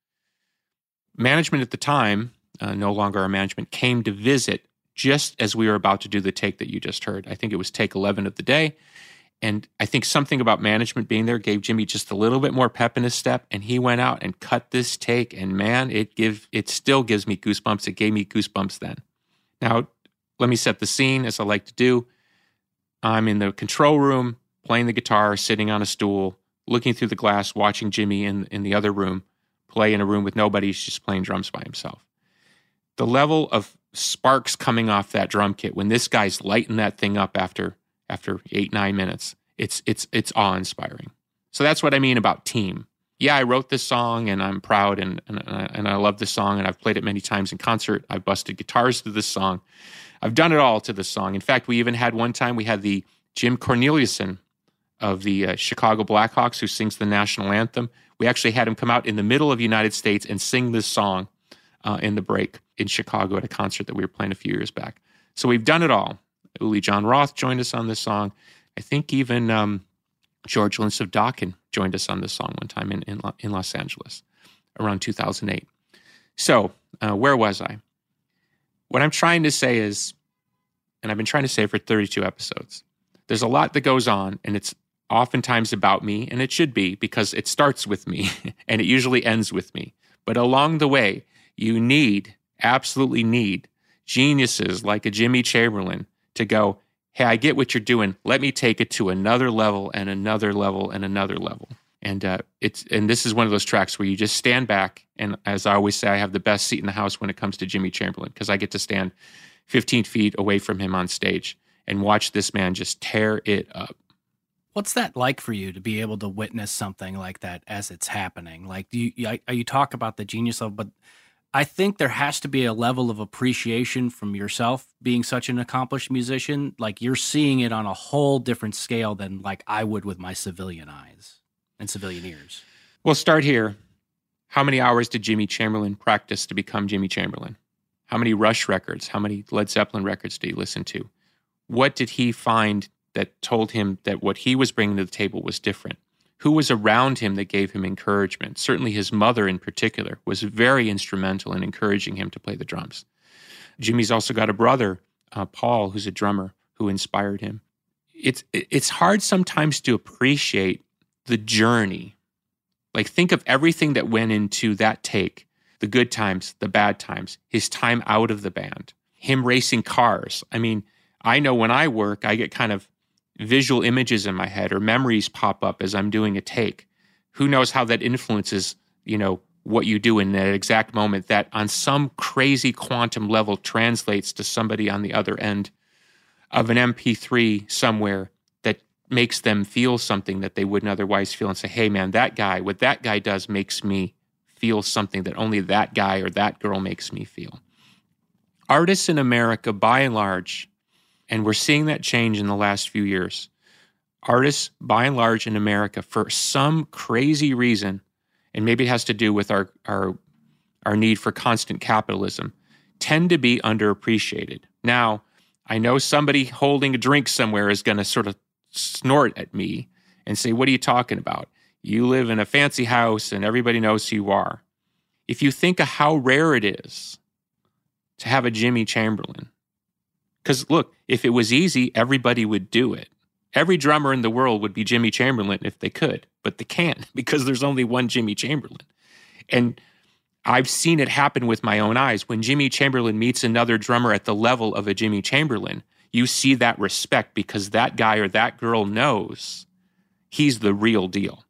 Management at the time, uh, no longer our management, came to visit just as we were about to do the take that you just heard. I think it was take 11 of the day. And I think something about management being there gave Jimmy just a little bit more pep in his step, and he went out and cut this take. And man, it give it still gives me goosebumps. It gave me goosebumps then. Now, let me set the scene as I like to do. I'm in the control room playing the guitar, sitting on a stool, looking through the glass, watching Jimmy in in the other room play in a room with nobody. He's just playing drums by himself. The level of sparks coming off that drum kit when this guy's lighting that thing up after after eight nine minutes, it's it's it's awe inspiring. So that's what I mean about team. Yeah, I wrote this song and I'm proud and and I, and I love this song and I've played it many times in concert. I've busted guitars to this song. I've done it all to this song. In fact, we even had one time we had the Jim Cornelison of the uh, Chicago Blackhawks who sings the national anthem. We actually had him come out in the middle of the United States and sing this song uh, in the break in Chicago at a concert that we were playing a few years back. So we've done it all. Uli John Roth joined us on this song. I think even um, George Lynch of Dokken joined us on this song one time in, in, in Los Angeles around 2008. So, uh, where was I? What I'm trying to say is, and I've been trying to say for 32 episodes, there's a lot that goes on, and it's oftentimes about me, and it should be because it starts with me and it usually ends with me. But along the way, you need, absolutely need, geniuses like a Jimmy Chamberlin to go, hey, I get what you're doing. Let me take it to another level and another level and another level. And uh, it's and this is one of those tracks where you just stand back. And as I always say, I have the best seat in the house when it comes to Jimmy Chamberlin because I get to stand 15 feet away from him on stage and watch this man just tear it up. What's that like for you to be able to witness something like that as it's happening? Like, do you you, you talk about the genius of, but I think there has to be a level of appreciation from yourself being such an accomplished musician. Like you're seeing it on a whole different scale than like I would with my civilian eyes and civilian ears. We'll start here. How many hours did Jimmy Chamberlin practice to become Jimmy Chamberlin? How many Rush records, how many Led Zeppelin records did he listen to? What did he find that told him that what he was bringing to the table was different? Who was around him that gave him encouragement? Certainly his mother, in particular, was very instrumental in encouraging him to play the drums. Jimmy's also got a brother, uh, Paul, who's a drummer, who inspired him. It's it's hard sometimes to appreciate the journey. Like think of everything that went into that take, the good times, the bad times, his time out of the band, him racing cars. I mean, I know when I work, I get kind of visual images in my head or memories pop up as I'm doing a take. Who knows how that influences, you know, what you do in that exact moment that on some crazy quantum level translates to somebody on the other end of an MP3 somewhere that makes them feel something that they wouldn't otherwise feel and say, hey, man, that guy, what that guy does makes me feel something that only that guy or that girl makes me feel. Artists in America, by and large, and we're seeing that change in the last few years, artists, by and large, in America, for some crazy reason, and maybe it has to do with our, our, our need for constant capitalism, tend to be underappreciated. Now, I know somebody holding a drink somewhere is going to sort of snort at me and say, What are you talking about? You live in a fancy house and everybody knows who you are. if you think of how rare it is to have a Jimmy Chamberlin, because look, if it was easy, everybody would do it. Every drummer in the world would be Jimmy Chamberlin if they could, but they can't because there's only one Jimmy Chamberlin. And I've seen it happen with my own eyes. When Jimmy Chamberlin meets another drummer at the level of a Jimmy Chamberlin, you see that respect because that guy or that girl knows he's the real deal.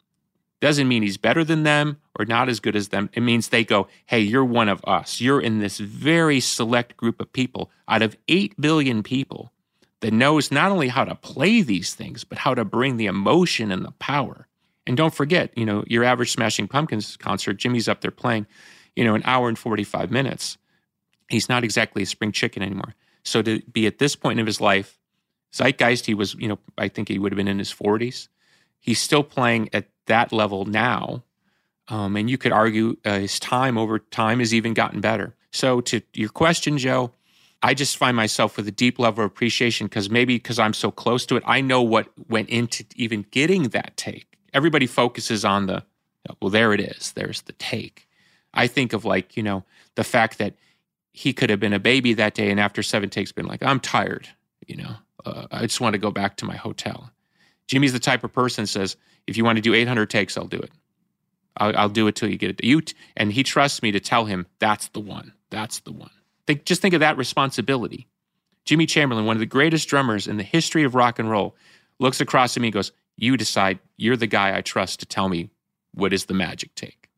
Doesn't mean he's better than them or not as good as them. It means they go, hey, you're one of us. You're in this very select group of people out of 8 billion people that knows not only how to play these things, but how to bring the emotion and the power. And don't forget, you know, your average Smashing Pumpkins concert, Jimmy's up there playing, you know, an hour and 45 minutes. He's not exactly a spring chicken anymore. So to be at this point of his life, Zeitgeist, he was, you know, I think he would have been in his 40s. He's still playing at that level now. Um, and you could argue uh, his time over time has even gotten better. So to your question, Joe, I just find myself with a deep level of appreciation because maybe because I'm so close to it, I know what went into even getting that take. Everybody focuses on the, well, there it is. There's the take. I think of like, you know, the fact that he could have been a baby that day and after seven takes been like, I'm tired, you know, uh, I just want to go back to my hotel. Jimmy's the type of person says, if you want to do 800 takes, I'll do it. I'll, I'll do it till you get it. You t- and he trusts me to tell him that's the one. That's the one. Think, just think of that responsibility. Jimmy Chamberlin, one of the greatest drummers in the history of rock and roll, looks across at me and goes, You decide. You're the guy I trust to tell me what is the magic take.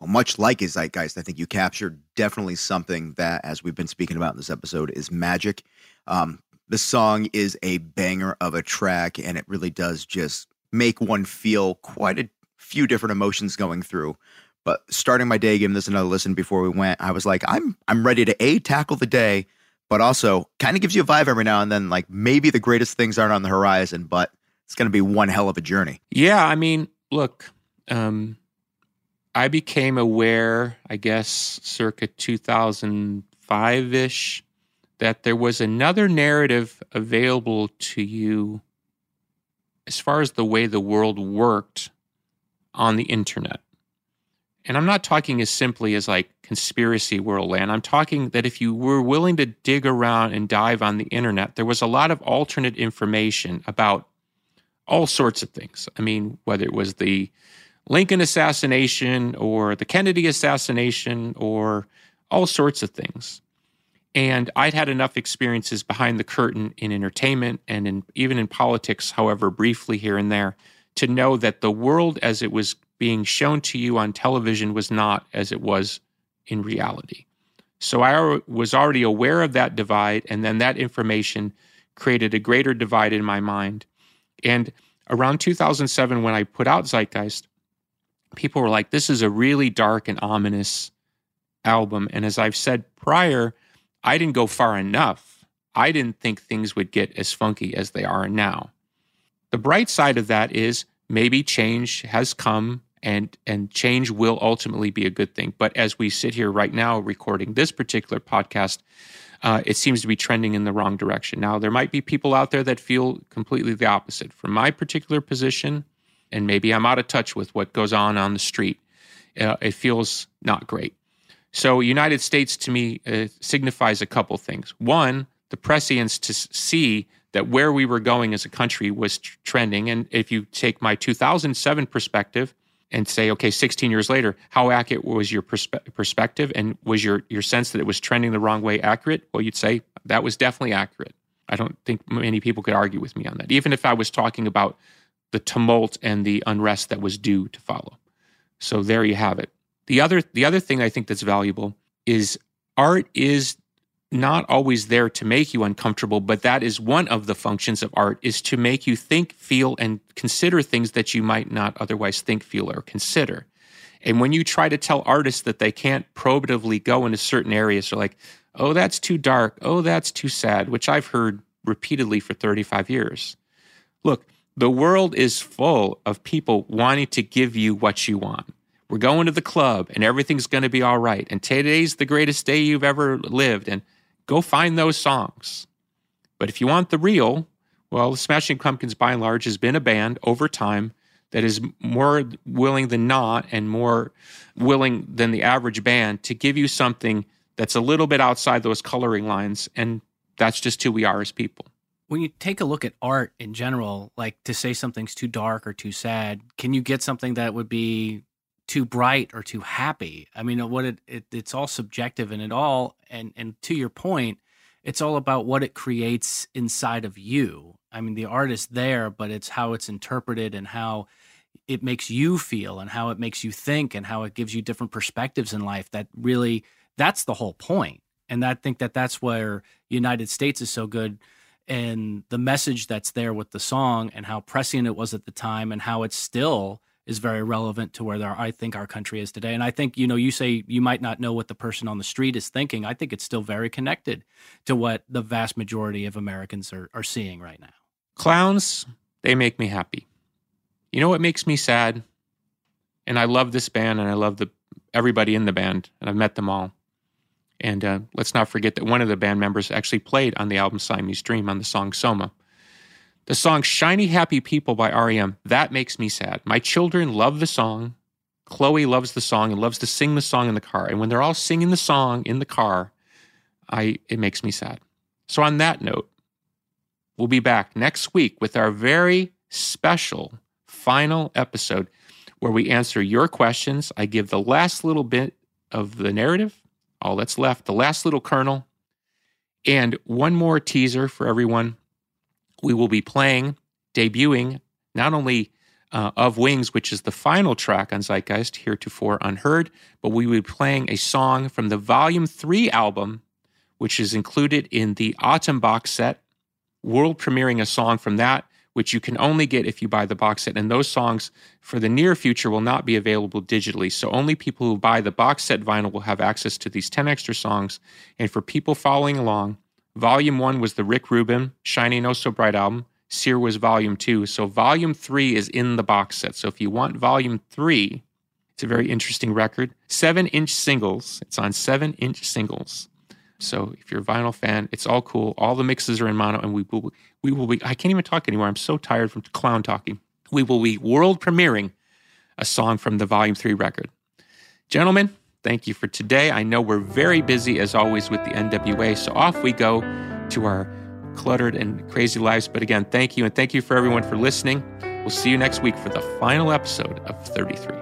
Well, much like his zeitgeist, I think you captured definitely something that, as we've been speaking about in this episode, is magic. Um, the song is a banger of a track, and it really does just make one feel quite a few different emotions going through. But starting my day, giving this another listen before we went, I was like, I'm I'm ready to a tackle the day, but also kind of gives you a vibe every now and then. Like maybe the greatest things aren't on the horizon, but it's going to be one hell of a journey. Yeah, I mean, look, um, I became aware, I guess, circa 2005 ish, that there was another narrative available to you as far as the way the world worked on the internet. And I'm not talking as simply as like conspiracy world land. I'm talking that if you were willing to dig around and dive on the internet, there was a lot of alternate information about all sorts of things. I mean, whether it was the Lincoln assassination or the Kennedy assassination or all sorts of things. And I'd had enough experiences behind the curtain in entertainment and in, even in politics, however briefly here and there, to know that the world as it was being shown to you on television was not as it was in reality. So I was already aware of that divide, and then that information created a greater divide in my mind. And around 2007, when I put out Zeitgeist, people were like, this is a really dark and ominous album. And as I've said prior, I didn't go far enough. I didn't think things would get as funky as they are now. The bright side of that is maybe change has come and and change will ultimately be a good thing. But as we sit here right now recording this particular podcast, uh, it seems to be trending in the wrong direction. Now there might be people out there that feel completely the opposite. From my particular position, and maybe I'm out of touch with what goes on on the street, uh, it feels not great. So United States to me uh, signifies a couple things. One, the prescience to see that where we were going as a country was tr- trending. And if you take my 2007 perspective and say, okay, 16 years later, how accurate was your perspe- perspective and was your, your sense that it was trending the wrong way accurate? Well, you'd say that was definitely accurate. I don't think many people could argue with me on that, even if I was talking about the tumult and the unrest that was due to follow. So there you have it. The other the other thing I think that's valuable is art is not always there to make you uncomfortable, but that is one of the functions of art is to make you think, feel, and consider things that you might not otherwise think, feel, or consider. And when you try to tell artists that they can't probatively go into certain areas, they're like, oh, that's too dark. Oh, that's too sad, which I've heard repeatedly for 35 years. Look, the world is full of people wanting to give you what you want. We're going to the club and everything's going to be all right. And today's the greatest day you've ever lived. And go find those songs. But if you want the real, well, Smashing Pumpkins by and large has been a band over time that is more willing than not and more willing than the average band to give you something that's a little bit outside those coloring lines. And that's just who we are as people. When you take a look at art in general, like to say something's too dark or too sad, can you get something that would be too bright or too happy? I mean, uh, what it, it it's all subjective and it all and and to your point, it's all about what it creates inside of you. I mean, the art is there, but it's how it's interpreted and how it makes you feel and how it makes you think and how it gives you different perspectives in life that really that's the whole point. and i think that that's where united states is so good and the message that's there with the song and how prescient it was at the time and how it still is very relevant to where I think our country is today. And I think, you know, you say you might not know what the person on the street is thinking. I think it's still very connected to what the vast majority of Americans are, are seeing right now. Clowns, they make me happy. You know what makes me sad? And I love this band and I love the everybody in the band and I've met them all. And uh, let's not forget that one of the band members actually played on the album Siamese Dream on the song Soma. The song Shiny Happy People by REM, that makes me sad. My children love the song. Chloe loves the song and loves to sing the song in the car. And when they're all singing the song in the car, I it makes me sad. So on that note, we'll be back next week with our very special final episode where we answer your questions. I give the last little bit of the narrative, all that's left, the last little kernel, and one more teaser for everyone. We will be playing, debuting not only uh, of Wings, which is the final track on Zeitgeist, heretofore unheard, but we will be playing a song from the Volume 3 album, which is included in the ATUM box set, world premiering a song from that, which you can only get if you buy the box set. And those songs for the near future will not be available digitally. So only people who buy the box set vinyl will have access to these 10 extra songs. And for people following along, Volume 1 was the Rick Rubin Shiny and Oh So Bright album. Cyr was Volume 2. So Volume 3 is in the box set. So if you want Volume 3, it's a very interesting record. Seven inch singles. It's on seven inch singles. So if you're a vinyl fan, it's all cool. All the mixes are in mono, and we will we will be. I can't even talk anymore. I'm so tired from clown talking. We will be world premiering a song from the Volume Three record. Gentlemen, thank you for today. I know we're very busy as always with the NWA, so off we go to our cluttered and crazy lives. But again, thank you, and thank you for everyone for listening. We'll see you next week for the final episode of 33.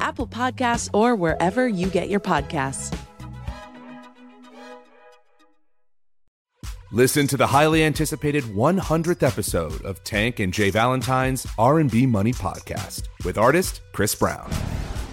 Apple Podcasts, or wherever you get your podcasts. Listen to the highly anticipated 100th episode of Tank and Jay Valentine's R&B Money podcast with artist Chris Brown.